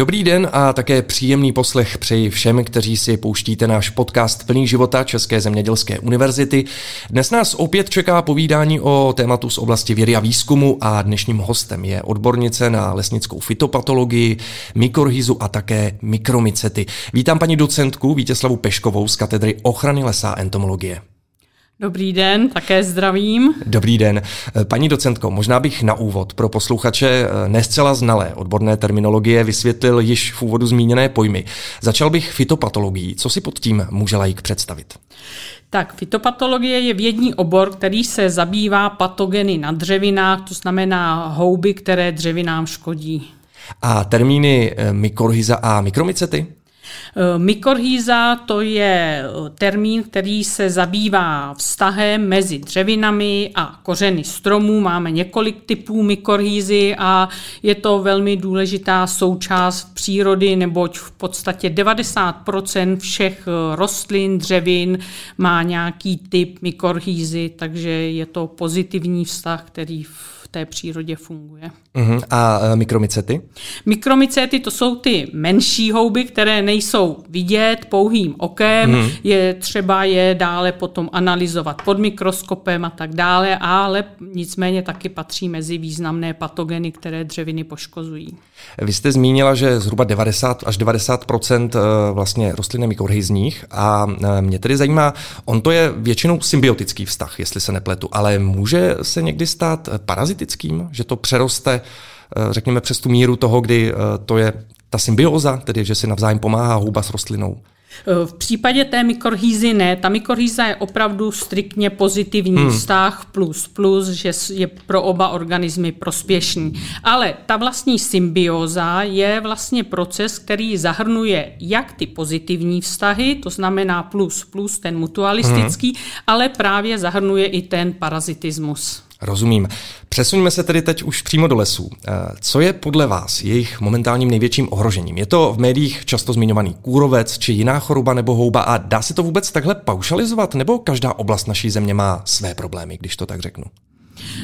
Dobrý den a také příjemný poslech přeji všem, kteří si pouštíte náš podcast Plný života České zemědělské univerzity. Dnes nás opět čeká povídání o tématu z oblasti vědy a výzkumu a dnešním hostem je odbornice na lesnickou fitopatologii, mikorhizu a také mikromicety. Vítám paní docentku Vítězslavu Peškovou z katedry ochrany lesa a entomologie. Dobrý den, také zdravím. Dobrý den. Paní docentko, možná bych na úvod pro posluchače nescela znalé odborné terminologie vysvětlil již v úvodu zmíněné pojmy. Začal bych fitopatologií. Co si pod tím může lajk představit? Tak, fitopatologie je vědní obor, který se zabývá patogeny na dřevinách, to znamená houby, které dřevinám škodí. A termíny eh, mykorhiza a mikromicety? Eh, mykorhýza to je eh, termín, který se zabývá vztahem mezi dřevinami a kořeny stromů. Máme několik typů mykorhýzy a je to velmi důležitá součást přírody, neboť v podstatě 90% všech eh, rostlin, dřevin má nějaký typ mykorhýzy, takže je to pozitivní vztah, který v té přírodě funguje. Uh-huh. A uh, mikromicety? Mikromicety to jsou ty menší houby, které nejsou vidět pouhým okem, uh-huh. je třeba je dále potom analyzovat pod mikroskopem a tak dále, ale nicméně taky patří mezi významné patogeny, které dřeviny poškozují. Vy jste zmínila, že zhruba 90 až 90 eh, vlastně rostlin je mikorhizních a eh, mě tedy zajímá, on to je většinou symbiotický vztah, jestli se nepletu, ale může se někdy stát parazitickým, že to přeroste, eh, řekněme, přes tu míru toho, kdy to je ta symbioza, tedy že si navzájem pomáhá houba s rostlinou. Eh, v případě té mykorhýzy ne. Ta mykorhýza je opravdu striktně pozitivní hmm. vztah plus plus, že je pro oba organismy prospěšný. Ale ta vlastní symbioza je vlastně proces, který zahrnuje jak ty pozitivní vztahy, to znamená plus plus, ten mutualistický, hmm. ale právě zahrnuje i ten parazitismus. Rozumím. Přesuňme se tedy teď už přímo do lesů. Eh, co je podle vás jejich momentálním největším ohrožením? Je to v médiích často zmiňovaný kůrovec či jiná choroba nebo houba a dá se to vůbec takhle paušalizovat nebo každá oblast naší země má své problémy, když to tak řeknu?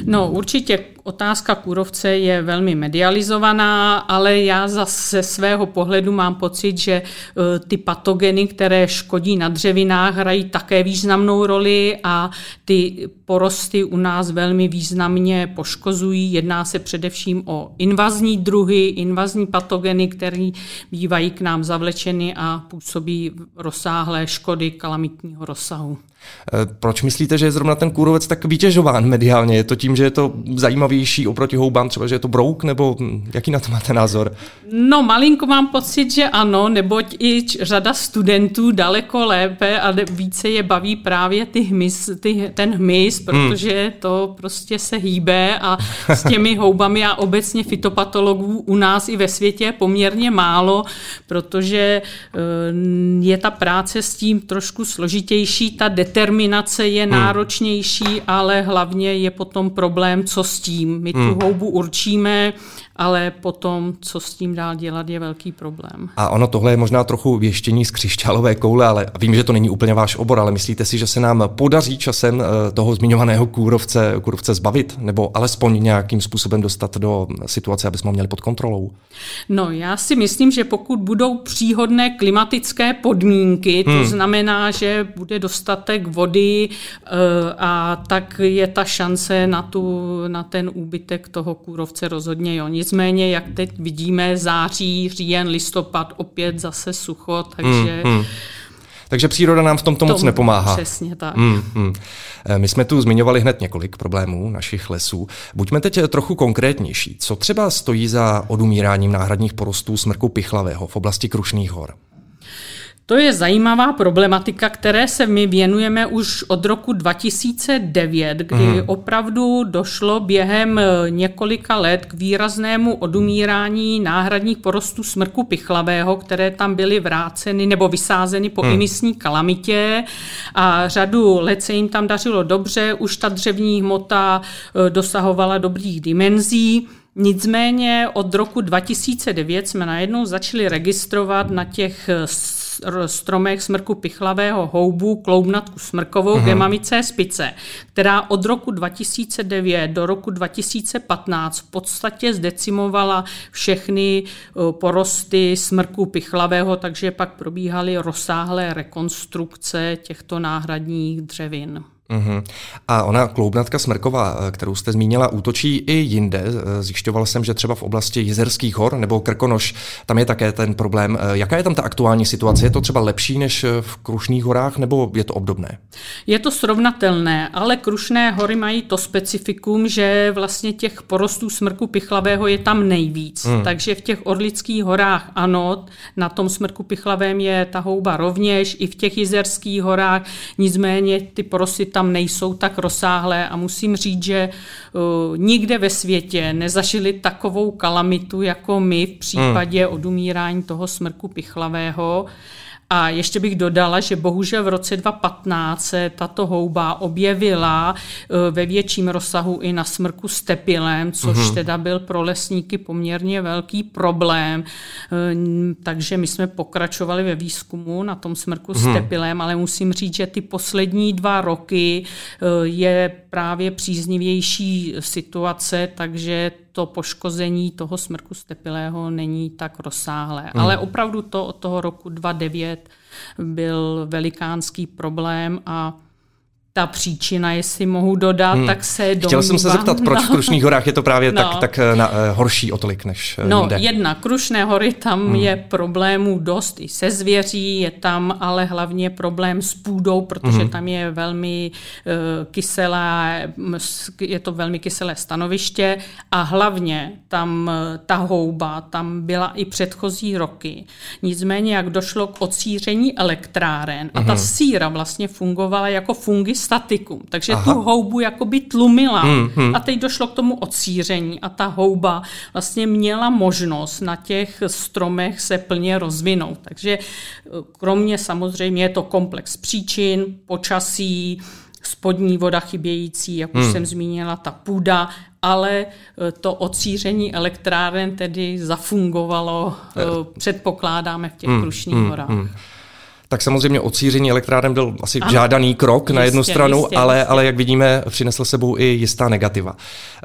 No určitě otázka kůrovce je velmi medializovaná, ale já zase svého pohledu mám pocit, že e, ty patogeny, které škodí na dřevinách, hrají také významnou roli a ty porosty u nás velmi významně poškozují. Jedná se především o invazní druhy, invazní patogeny, které bývají k nám zavlečeny a působí rozsáhlé škody kalamitního rozsahu. E, proč myslíte, že je zrovna ten kůrovec tak vytěžován mediálně? Je to tím, že je to zajímavější oproti houbám, třeba že je to brouk, nebo jaký na to máte názor? No, malinko mám pocit, že ano, neboť i řada studentů daleko lépe a více je baví právě ty hmyz, ty, ten hmyz, hmm. protože hmm. to prostě se hýbe a s těmi houbami a obecně fitopatologů u nás i ve světě poměrně málo, protože eh, je ta práce s tím trošku složitější, ta determinace je hmm. náročnější, ale hlavně je potom problém, co s tím. My tu hmm. houbu určíme ale potom, co s tím dál dělat, je velký problém. A ono tohle je možná trochu věštění z křišťálové koule, ale vím, že to není úplně váš obor, ale myslíte si, že se nám podaří časem eh, toho zmiňovaného kůrovce, kůrovce zbavit, nebo alespoň nějakým způsobem dostat do situace, aby jsme ho měli pod kontrolou? No, já si myslím, že pokud budou příhodné klimatické podmínky, to hmm. znamená, že bude dostatek vody eh, a tak je ta šance na, tu, na ten úbytek toho kůrovce rozhodně jo. Nicméně, jak teď vidíme, září, říjen, listopad, opět zase sucho, takže... Hmm, hmm. Takže příroda nám v tomto moc nepomáhá. Přesně tak. Hmm, hmm. My jsme tu zmiňovali hned několik problémů našich lesů. Buďme teď trochu konkrétnější. Co třeba stojí za odumíráním náhradních porostů smrku pichlavého v oblasti Krušných hor? To je zajímavá problematika, které se my věnujeme už od roku 2009, kdy mm. opravdu došlo během eh, několika let k výraznému odumírání náhradních porostů smrku pichlavého, které tam byly vráceny nebo vysázeny po mm. emisní kalamitě a řadu let se jim tam dařilo dobře, už ta dřevní hmota eh, dosahovala dobrých dimenzí. Nicméně od roku 2009 jsme najednou začali registrovat na těch stromech smrku pichlavého houbu, kloubnatku smrkovou, uh-huh. gemamice spice, která od roku 2009 do roku 2015 v podstatě zdecimovala všechny porosty smrku pichlavého, takže pak probíhaly rozsáhlé rekonstrukce těchto náhradních dřevin. Uh-huh. A ona kloubnatka smrková, eh, kterou jste zmínila, útočí i jinde. Eh, zjišťoval jsem, že třeba v oblasti Jizerských hor nebo Krkonoš, tam je také ten problém. Eh, jaká je tam ta aktuální situace? Je to třeba lepší než v Krušných horách nebo je to obdobné? Je to srovnatelné, ale Krušné hory mají to specifikum, že vlastně těch porostů smrku pichlavého je tam nejvíc. Hmm. Takže v těch Orlických horách ano, na tom smrku pichavém je ta houba rovněž, i v těch Jizerských horách, nicméně ty porosty tam nejsou tak rozsáhlé a musím říct, že uh, nikde ve světě nezažili takovou kalamitu jako my v případě hmm. odumírání toho smrku pichlavého. A ještě bych dodala, že bohužel v roce 2015 se tato houba objevila e, ve větším rozsahu i na smrku stepilem, což mm-hmm. teda byl pro lesníky poměrně velký problém. E, takže my jsme pokračovali ve výzkumu na tom smrku mm-hmm. stepilem, ale musím říct, že ty poslední dva roky e, je právě příznivější situace, takže to poškození toho smrku stepilého není tak rozsáhlé. Hmm. Ale opravdu to od toho roku 2009 byl velikánský problém a ta příčina, jestli mohu dodat, hmm. tak se domnívám... Chtěl jsem se zeptat, proč no. v Krušných horách je to právě no. tak, tak na, uh, horší o tolik než uh, No, jinde. jedna, Krušné hory, tam hmm. je problémů dost i se zvěří, je tam ale hlavně problém s půdou, protože hmm. tam je velmi uh, kyselé, je to velmi kyselé stanoviště a hlavně tam uh, ta houba, tam byla i předchozí roky. Nicméně, jak došlo k odsíření elektráren a ta hmm. síra vlastně fungovala jako fungis statikum. Takže Aha. tu houbu jakoby tlumila hmm, hmm. a teď došlo k tomu odsíření a ta houba vlastně měla možnost na těch stromech se plně rozvinout. Takže eh, kromě samozřejmě je to komplex příčin, počasí, spodní voda chybějící, jak už hmm. jsem zmínila, ta půda, ale eh, to odsíření elektráren tedy zafungovalo, eh, předpokládáme v těch hmm. Krušných hmm. horách. Hmm tak samozřejmě odsíření elektráren byl asi ano. žádaný krok jistě, na jednu stranu, jistě, ale, jistě. ale jak vidíme, přinesl sebou i jistá negativa.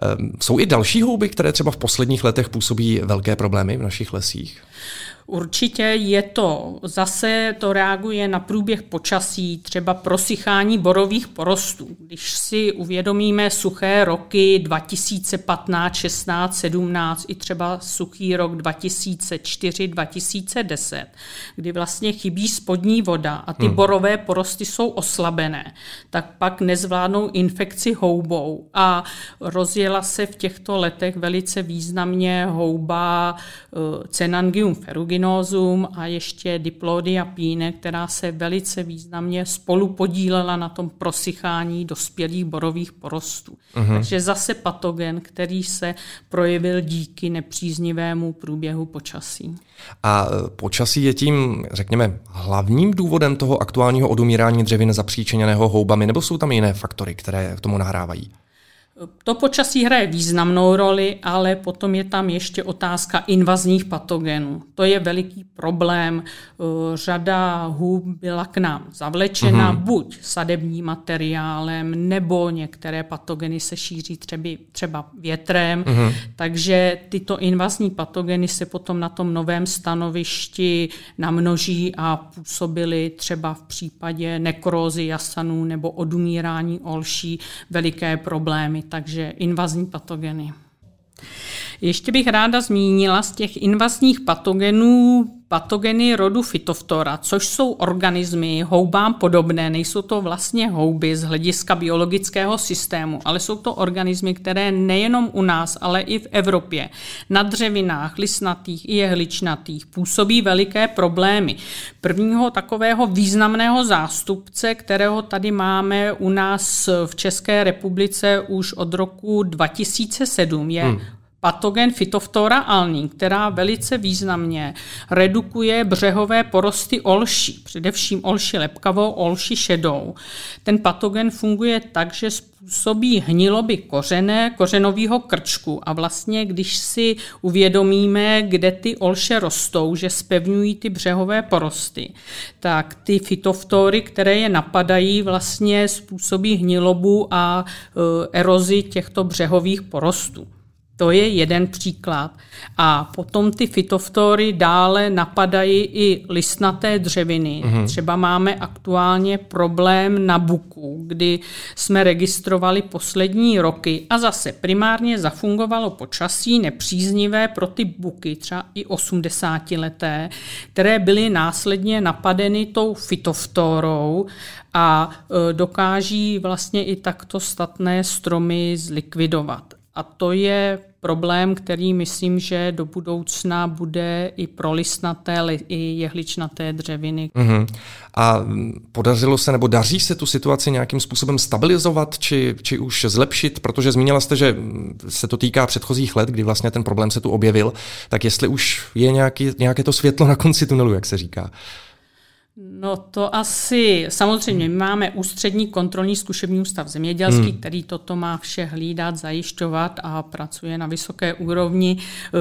Ehm, jsou i další houby, které třeba v posledních letech působí velké problémy v našich lesích? Určitě je to, zase to reaguje na průběh počasí, třeba prosychání borových porostů. Když si uvědomíme suché roky 2015, 16, 17 i třeba suchý rok 2004, 2010, kdy vlastně chybí spodní voda a ty hmm. borové porosty jsou oslabené, tak pak nezvládnou infekci houbou a rozjela se v těchto letech velice významně houba uh, Cenangium ferruginum, Spinozum a ještě Diplodia píne, která se velice významně spolu podílela na tom prosychání dospělých borových porostů. Uh-huh. Takže zase patogen, který se projevil díky nepříznivému průběhu počasí. A e, počasí je tím, řekněme, hlavním důvodem toho aktuálního odumírání dřevin zapříčeněného houbami, nebo jsou tam jiné faktory, které k tomu nahrávají? To počasí hraje významnou roli, ale potom je tam ještě otázka invazních patogenů. To je veliký problém. Eh, řada hůb byla k nám zavlečena mm-hmm. buď sadebním materiálem, nebo některé patogeny se šíří třeba, třeba větrem. Mm-hmm. Takže tyto invazní patogeny se potom na tom novém stanovišti namnoží a působily třeba v případě nekrózy jasanů nebo odumírání olší veliké problémy takže invazní patogeny. Ještě bych ráda zmínila z těch invazních patogenů patogeny rodu Phytophthora, což jsou organismy houbám podobné, nejsou to vlastně houby z hlediska biologického systému, ale jsou to organismy, které nejenom u nás, ale i v Evropě na dřevinách, lisnatých i jehličnatých působí veliké problémy. Prvního takového významného zástupce, kterého tady máme u nás v České republice už od roku 2007, je hmm patogen Phytophthora alni, která velice významně redukuje břehové porosty olší, především olši lepkavou, olši šedou. Ten patogen funguje tak, že způsobí hniloby kořené, kořenového krčku a vlastně, když si uvědomíme, kde ty olše rostou, že spevňují ty břehové porosty, tak ty fytoftory, které je napadají, vlastně způsobí hnilobu a e, erozi těchto břehových porostů. To je jeden příklad. A potom ty fytoftory dále napadají i listnaté dřeviny. Mm-hmm. Třeba máme aktuálně problém na buku, kdy jsme registrovali poslední roky a zase primárně zafungovalo počasí nepříznivé pro ty buky, třeba i 80 leté, které byly následně napadeny tou fytoftorou a e, dokáží vlastně i takto statné stromy zlikvidovat. A to je problém, který myslím, že do budoucna bude i pro listnaté, i jehličnaté dřeviny. Uh-huh. A podařilo se nebo daří se tu situaci nějakým způsobem stabilizovat či, či už zlepšit, protože zmínila jste, že se to týká předchozích let, kdy vlastně ten problém se tu objevil, tak jestli už je nějaký, nějaké to světlo na konci tunelu, jak se říká. No to asi, samozřejmě, my máme ústřední kontrolní zkušební ústav zemědělský, hmm. který toto má vše hlídat, zajišťovat a pracuje na vysoké úrovni.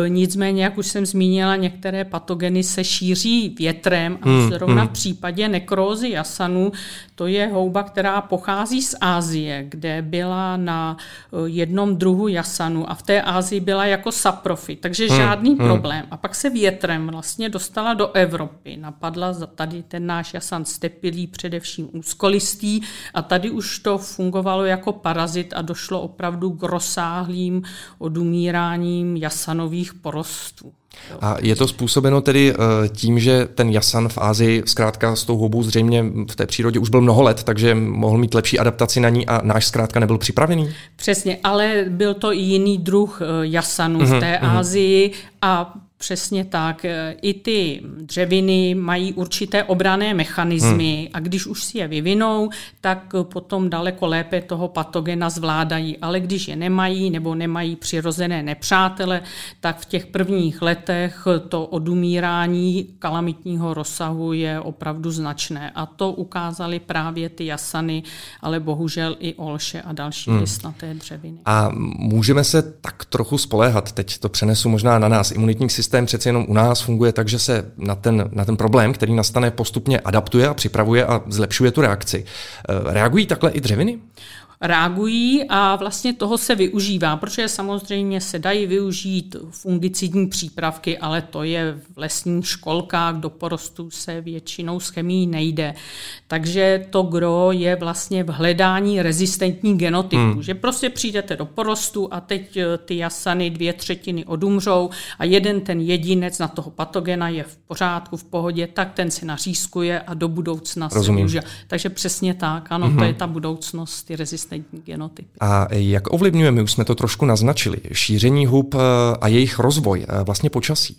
E, nicméně, jak už jsem zmínila, některé patogeny se šíří větrem a hmm. zrovna hmm. v případě nekrózy jasanu, to je houba, která pochází z Ázie, kde byla na e, jednom druhu jasanu a v té Ázii byla jako saprofy, takže hmm. žádný hmm. problém. A pak se větrem vlastně dostala do Evropy, napadla tady ten ten náš jasan stepilý, především úzkolistý a tady už to fungovalo jako parazit a došlo opravdu k rozsáhlým odumíráním jasanových porostů. A je to způsobeno tedy eh, tím, že ten jasan v Ázii zkrátka s tou houbou zřejmě v té přírodě už byl mnoho let, takže mohl mít lepší adaptaci na ní a náš zkrátka nebyl připravený? Přesně, ale byl to i jiný druh eh, jasanu mm-hmm, v mhm, té mm-hmm. Ázii a Přesně tak. I ty dřeviny mají určité obrané mechanismy hmm. a když už si je vyvinou, tak potom daleko lépe toho patogena zvládají. Ale když je nemají nebo nemají přirozené nepřátele, tak v těch prvních letech to odumírání kalamitního rozsahu je opravdu značné. A to ukázaly právě ty jasany, ale bohužel i olše a další hmm. listnaté dřeviny. A můžeme se tak trochu spoléhat, teď to přenesu možná na nás, imunitní systém systém přece jenom u nás funguje tak, že se na ten, na ten problém, který nastane, postupně adaptuje a připravuje a zlepšuje tu reakci. Eh, reagují takhle i dřeviny? Reagují a vlastně toho se využívá, protože samozřejmě se dají využít fungicidní přípravky, ale to je v lesních školkách, do porostu se většinou s chemií nejde. Takže to gro je vlastně v hledání rezistentní genotypů, hmm. že prostě přijdete do porostu a teď eh, ty jasany dvě třetiny odumřou a jeden ten jedinec na toho patogena je v pořádku, v pohodě, tak ten se nařízkuje a do budoucna Rozumím. se může. Takže přesně tak, ano, hmm. to je ta budoucnost, ty rezistentní rezistentní genotypy. A jak ovlivňuje, my už jsme to trošku naznačili, šíření hub eh, a jejich rozvoj eh, vlastně počasí?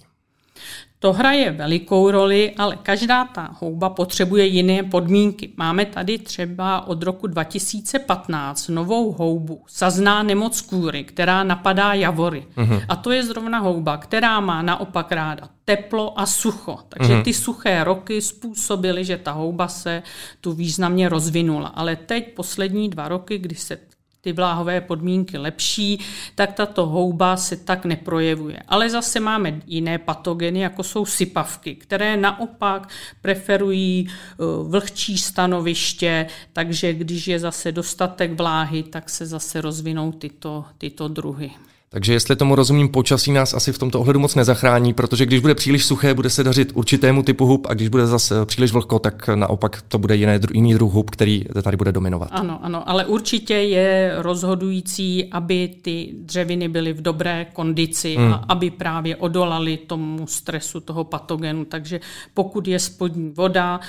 To hraje velikou roli, ale každá ta houba potřebuje jiné podmínky. Máme tady třeba od roku 2015 novou houbu, sazná nemoc kůry, která napadá javory. Uh-huh. A to je zrovna houba, která má naopak ráda teplo a sucho. Takže uh-huh. ty suché roky způsobily, že ta houba se tu významně rozvinula. Ale teď poslední dva roky, kdy se ty vláhové podmínky lepší, tak tato houba se tak neprojevuje. Ale zase máme jiné patogeny, jako jsou sypavky, které naopak preferují eh, vlhčí stanoviště, takže když je zase dostatek vláhy, tak se zase rozvinou tyto, tyto druhy. Takže jestli tomu rozumím, počasí nás asi v tomto ohledu moc nezachrání, protože když bude příliš suché, bude se dařit určitému typu hub a když bude zase příliš vlhko, tak naopak to bude jiné, jiný druh hub, který tady bude dominovat. Ano, ano, ale určitě je rozhodující, aby ty dřeviny byly v dobré kondici hmm. a aby právě odolali tomu stresu toho patogenu. Takže pokud je spodní voda,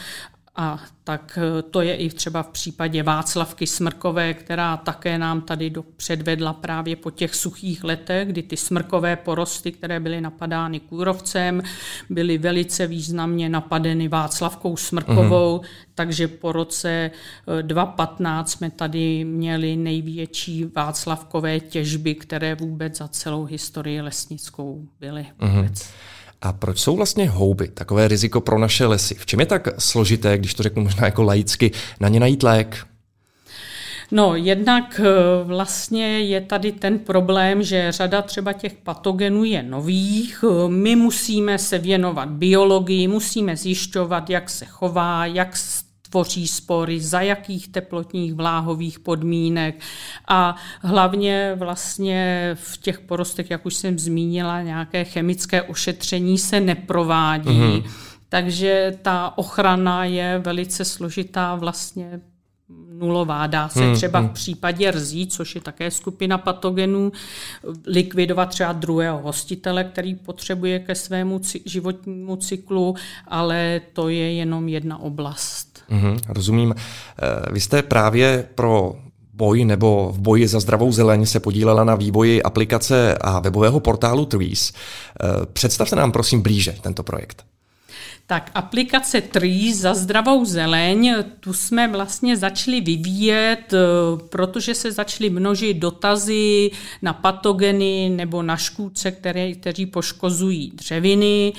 A tak eh, to je i třeba v případě Václavky Smrkové, která také nám tady předvedla právě po těch suchých letech, kdy ty smrkové porosty, které byly napadány kůrovcem, byly velice významně napadeny Václavkou Smrkovou, mm. takže po roce 2015 jsme tady měli největší Václavkové těžby, které vůbec za celou historii lesnickou byly. Mm. A proč jsou vlastně houby takové riziko pro naše lesy? V čem je tak složité, když to řeknu možná jako laicky, na ně najít lék? No, jednak eh, vlastně je tady ten problém, že řada třeba těch patogenů je nových. My musíme se věnovat biologii, musíme zjišťovat, jak se chová, jak tvoří spory, za jakých teplotních vláhových podmínek a hlavně vlastně v těch porostech, jak už jsem zmínila, nějaké chemické ošetření se neprovádí. Mm-hmm. Takže ta ochrana je velice složitá vlastně nulová. Dá se hmm, třeba hmm. v případě rzí, což je také skupina patogenů, likvidovat třeba druhého hostitele, který potřebuje ke svému životnímu cyklu, ale to je jenom jedna oblast. Hmm, rozumím. Eh, vy jste právě pro boj nebo v boji za zdravou zeleň se podílela na vývoji aplikace a webového portálu Trees. Eh, představte nám prosím blíže tento projekt. Tak aplikace Trees za zdravou zeleň, tu jsme vlastně začali vyvíjet, eh, protože se začaly množit dotazy na patogeny nebo na škůdce, které, kteří poškozují dřeviny.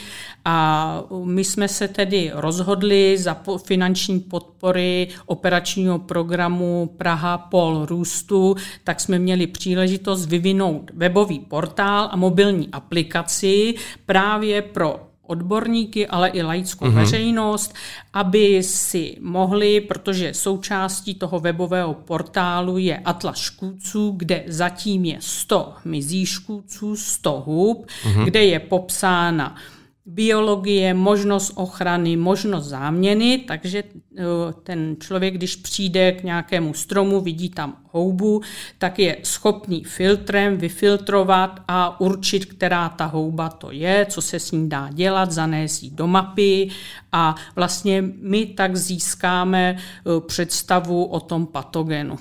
A my jsme se tedy rozhodli za finanční podpory operačního programu Praha Pol růstu, tak jsme měli příležitost vyvinout webový portál a mobilní aplikaci právě pro odborníky, ale i laickou mm-hmm. veřejnost, aby si mohli, protože součástí toho webového portálu je Atlas škůdců, kde zatím je 100 mizí škůdců, 100 hub, mm-hmm. kde je popsána biologie, možnost ochrany, možnost záměny, takže eh, ten člověk, když přijde k nějakému stromu, vidí tam houbu, tak je schopný filtrem vyfiltrovat a určit, která ta houba to je, co se s ní dá dělat, zanést ji do mapy a vlastně my tak získáme eh, představu o tom patogenu.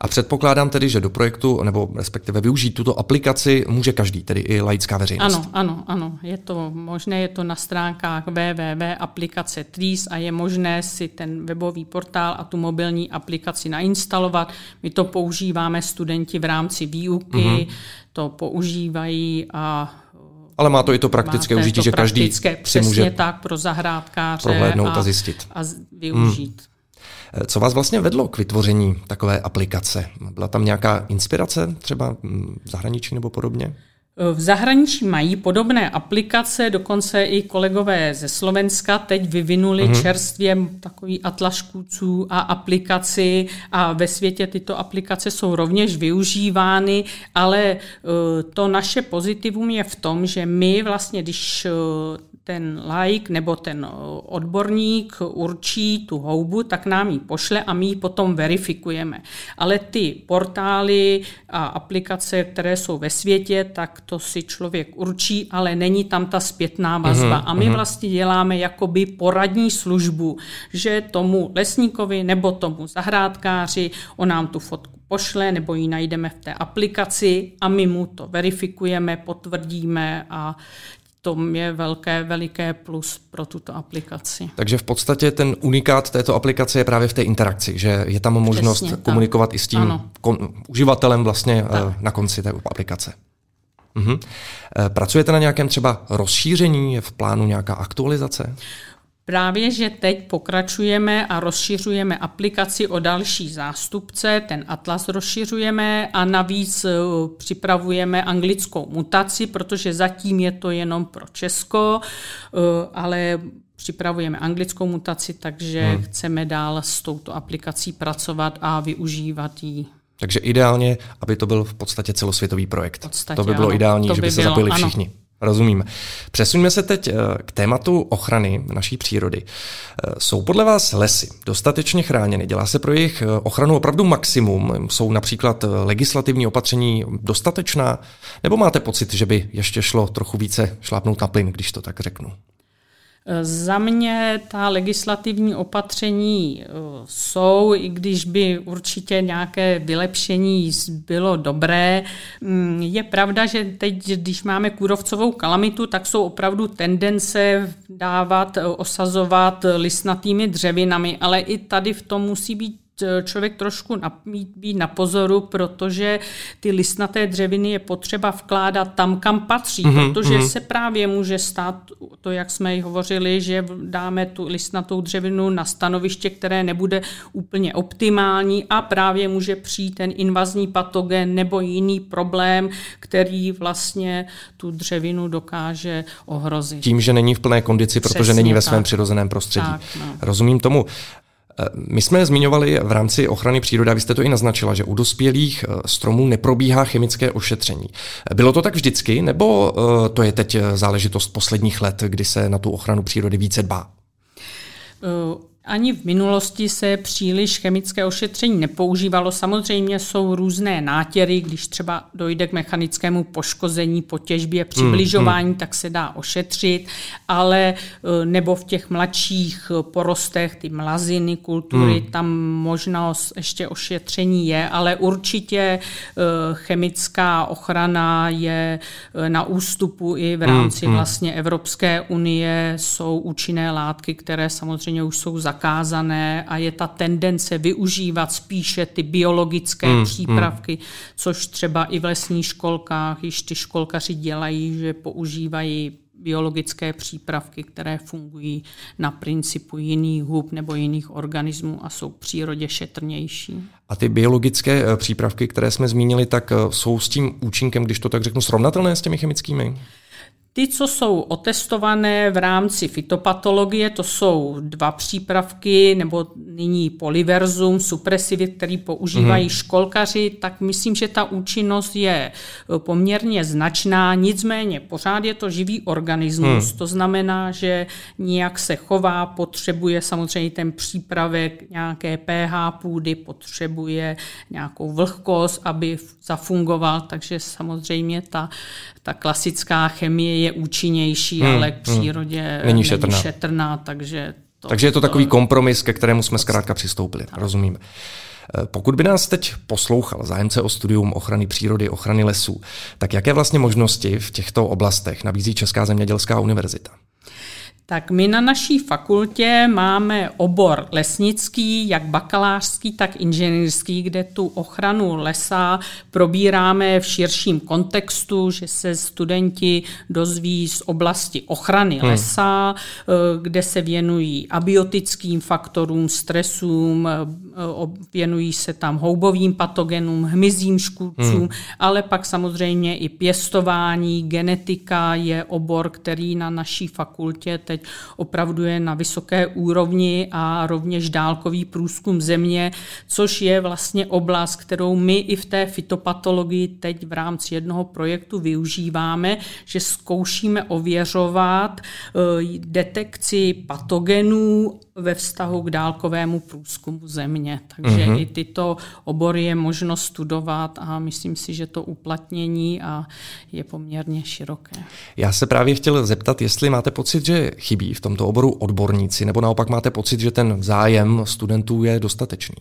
A předpokládám tedy, že do projektu, nebo respektive využít tuto aplikaci může každý, tedy i laická veřejnost. Ano, ano, ano. Je to možné, je to na stránkách www.aplikace Trees a je možné si ten webový portál a tu mobilní aplikaci nainstalovat. My to používáme studenti v rámci výuky, mm-hmm. to používají a ale má to i to praktické užití, že každý si může tak pro zahrádkáře prohlédnout a, a zjistit. A využít. Hmm. Co vás vlastně vedlo k vytvoření takové aplikace? Byla tam nějaká inspirace třeba v zahraničí nebo podobně? V zahraničí mají podobné aplikace, dokonce i kolegové ze Slovenska teď vyvinuli mm-hmm. čerstvě takový atlas škůdců a aplikaci a ve světě tyto aplikace jsou rovněž využívány, ale e, to naše pozitivum je v tom, že my vlastně, když e, ten like nebo ten odborník určí tu houbu, tak nám ji pošle a my ji potom verifikujeme. Ale ty portály a aplikace, které jsou ve světě, tak to si člověk určí, ale není tam ta zpětná vazba. Uh-huh, a my uh-huh. vlastně děláme jakoby poradní službu, že tomu lesníkovi nebo tomu zahrádkáři on nám tu fotku pošle nebo ji najdeme v té aplikaci a my mu to verifikujeme, potvrdíme a to je velké, veliké plus pro tuto aplikaci. Takže v podstatě ten unikát této aplikace je právě v té interakci, že je tam možnost Přesně, komunikovat tak. i s tím kon, uživatelem vlastně tak. Eh, na konci té aplikace. Mhm. Eh, pracujete na nějakém třeba rozšíření? Je v plánu nějaká aktualizace? Právě, že teď pokračujeme a rozšiřujeme aplikaci o další zástupce, ten atlas rozšiřujeme a navíc eh, připravujeme anglickou mutaci, protože zatím je to jenom pro Česko, eh, ale připravujeme anglickou mutaci, takže hmm. chceme dál s touto aplikací pracovat a využívat ji. Takže ideálně, aby to byl v podstatě celosvětový projekt. Podstatě, to by bylo ano, ideální, že by, by se bylo, zapojili všichni. Ano. Rozumím. Přesuňme se teď eh, k tématu ochrany naší přírody. Eh, jsou podle vás lesy dostatečně chráněny? Dělá se pro jejich eh, ochranu opravdu maximum? Jsou například legislativní opatření dostatečná? Nebo máte pocit, že by ještě šlo trochu více šlápnout na plyn, když to tak řeknu? Za mě ta legislativní opatření jsou, i když by určitě nějaké vylepšení bylo dobré. Mm, je pravda, že teď, když máme kůrovcovou kalamitu, tak jsou opravdu tendence dávat, osazovat listnatými dřevinami, ale i tady v tom musí být Eh, člověk trošku na, být na pozoru, protože ty listnaté dřeviny je potřeba vkládat tam, kam patří, mm-hmm, protože mm-hmm. se právě může stát to, jak jsme i hovořili, že dáme tu listnatou dřevinu na stanoviště, které nebude úplně optimální a právě může přijít ten invazní patogen nebo jiný problém, který vlastně tu dřevinu dokáže ohrozit. Tím, že není v plné kondici, protože Přesně není ve svém tak. přirozeném prostředí. Tak, no. Rozumím tomu. Eh, my jsme zmiňovali v rámci ochrany přírody, a vy jste to i naznačila, že u dospělých eh, stromů neprobíhá chemické ošetření. Bylo to tak vždycky, nebo eh, to je teď záležitost posledních let, kdy se na tu ochranu přírody více dbá? Ani v minulosti se příliš chemické ošetření nepoužívalo. Samozřejmě jsou různé nátěry, když třeba dojde k mechanickému poškození po těžbě, přibližování, hmm, hmm. tak se dá ošetřit, ale e, nebo v těch mladších porostech, ty mlaziny, kultury, hmm. tam možnost ještě ošetření je, ale určitě e, chemická ochrana je na ústupu i v rámci hmm, hmm. vlastně Evropské unie jsou účinné látky, které samozřejmě už jsou zakázány zakázané a je ta tendence využívat spíše ty biologické mm, přípravky, mm. což třeba i v lesních školkách již ty školkaři dělají, že používají biologické přípravky, které fungují na principu jiných hub nebo jiných organismů a jsou v přírodě šetrnější. A ty biologické eh, přípravky, které jsme zmínili, tak eh, jsou s tím účinkem, když to tak řeknu, srovnatelné s těmi chemickými? Ty, co jsou otestované v rámci fitopatologie, to jsou dva přípravky, nebo nyní polyverzum, supresivit, který používají mm-hmm. školkaři, tak myslím, že ta účinnost je eh, poměrně značná, nicméně pořád je to živý organismus, mm. to znamená, že nějak se chová, potřebuje samozřejmě ten přípravek nějaké pH půdy, potřebuje nějakou vlhkost, aby zafungoval, takže samozřejmě ta, ta klasická chemie je účinnější, hmm, ale k hmm. přírodě hmm. není, šetrná. není šetrná, takže to, Takže je to, to takový kompromis, ke kterému jsme zkrátka přistoupili. Tak. Rozumím. Eh, pokud by nás teď poslouchal zájemce o studium ochrany přírody, ochrany lesů, tak jaké vlastně možnosti v těchto oblastech nabízí Česká zemědělská univerzita? Tak my na naší fakultě máme obor lesnický, jak bakalářský, tak inženýrský, kde tu ochranu lesa probíráme v širším kontextu, že se studenti dozví z oblasti ochrany hmm. lesa, eh, kde se věnují abiotickým faktorům, stresům, eh, věnují se tam houbovým patogenům, hmyzím škůdcům, hmm. ale pak samozřejmě i pěstování, genetika je obor, který na naší fakultě teď teď opravdu je na vysoké úrovni a rovněž dálkový průzkum země, což je vlastně oblast, kterou my i v té fitopatologii teď v rámci jednoho projektu využíváme, že zkoušíme ověřovat eh, detekci patogenů ve vztahu k dálkovému průzkumu země. Takže mm-hmm. i tyto obory je možno studovat a myslím si, že to uplatnění a je poměrně široké. Já se právě chtěl zeptat, jestli máte pocit, že chybí v tomto oboru odborníci, nebo naopak máte pocit, že ten zájem studentů je dostatečný?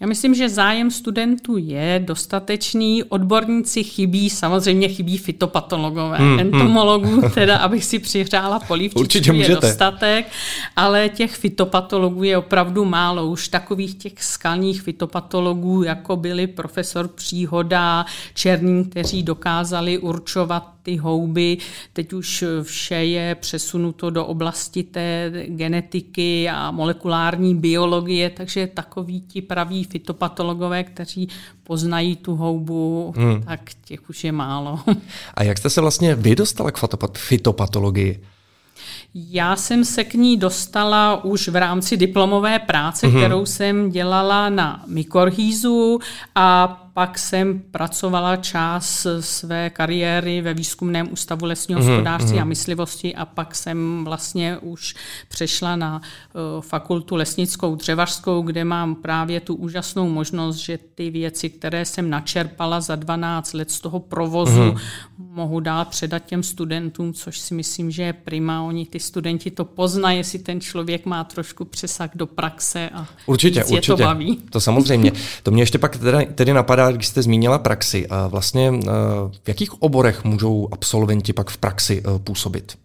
Já myslím, že zájem studentů je dostatečný, odborníci chybí, samozřejmě chybí fitopatologové, hmm, hmm. entomologů, hmm. teda abych si přihřála polívčičku, je dostatek, ale těch fitopatologů je opravdu málo. Už takových těch skalních fitopatologů, jako byli profesor Příhoda, Černý, kteří dokázali určovat ty houby. Teď už vše je přesunuto do oblasti té genetiky a molekulární biologie, takže takoví ti praví fitopatologové, kteří poznají tu houbu, hmm. tak těch už je málo. A jak jste se vlastně vy dostala k fitopatologii? Já jsem se k ní dostala už v rámci diplomové práce, mm-hmm. kterou jsem dělala na Mikorhýzu a pak jsem pracovala část své kariéry ve výzkumném ústavu lesního mm-hmm. hospodářství a myslivosti a pak jsem vlastně už přešla na uh, fakultu lesnickou dřevařskou, kde mám právě tu úžasnou možnost, že ty věci, které jsem načerpala za 12 let z toho provozu, mm-hmm. mohu dál předat těm studentům, což si myslím, že je prima. Oni ty studenti to poznají, jestli ten člověk má trošku přesah do praxe a určitě, určitě. to baví. To samozřejmě. To mě ještě pak tedy, tedy napadá, když jste zmínila praxi. A vlastně eh, v jakých oborech můžou absolventi pak v praxi eh, působit?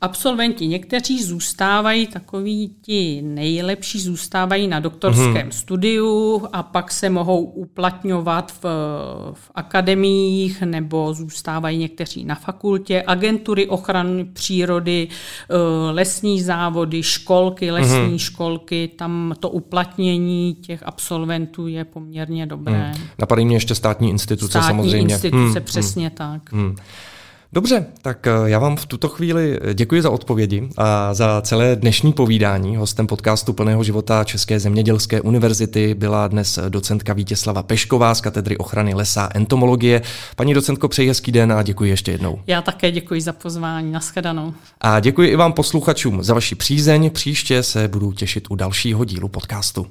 Absolventi někteří zůstávají, takový ti nejlepší zůstávají na doktorském hmm. studiu a pak se mohou uplatňovat v, v akademiích nebo zůstávají někteří na fakultě, agentury ochrany přírody, eh, lesní závody, školky, lesní hmm. školky, tam to uplatnění těch absolventů je poměrně dobré. Hmm. Napadají mě ještě státní instituce státní samozřejmě. instituce, hmm. přesně hmm. tak. Hmm. Dobře, tak eh, já vám v tuto chvíli děkuji za odpovědi a za celé dnešní povídání. Hostem podcastu Plného života České zemědělské univerzity byla dnes docentka Vítěslava Pešková z katedry ochrany lesa a entomologie. Paní docentko, přeji hezký den a děkuji ještě jednou. Já také děkuji za pozvání. Naschledanou. A děkuji i vám posluchačům za vaši přízeň. Příště se budu těšit u dalšího dílu podcastu.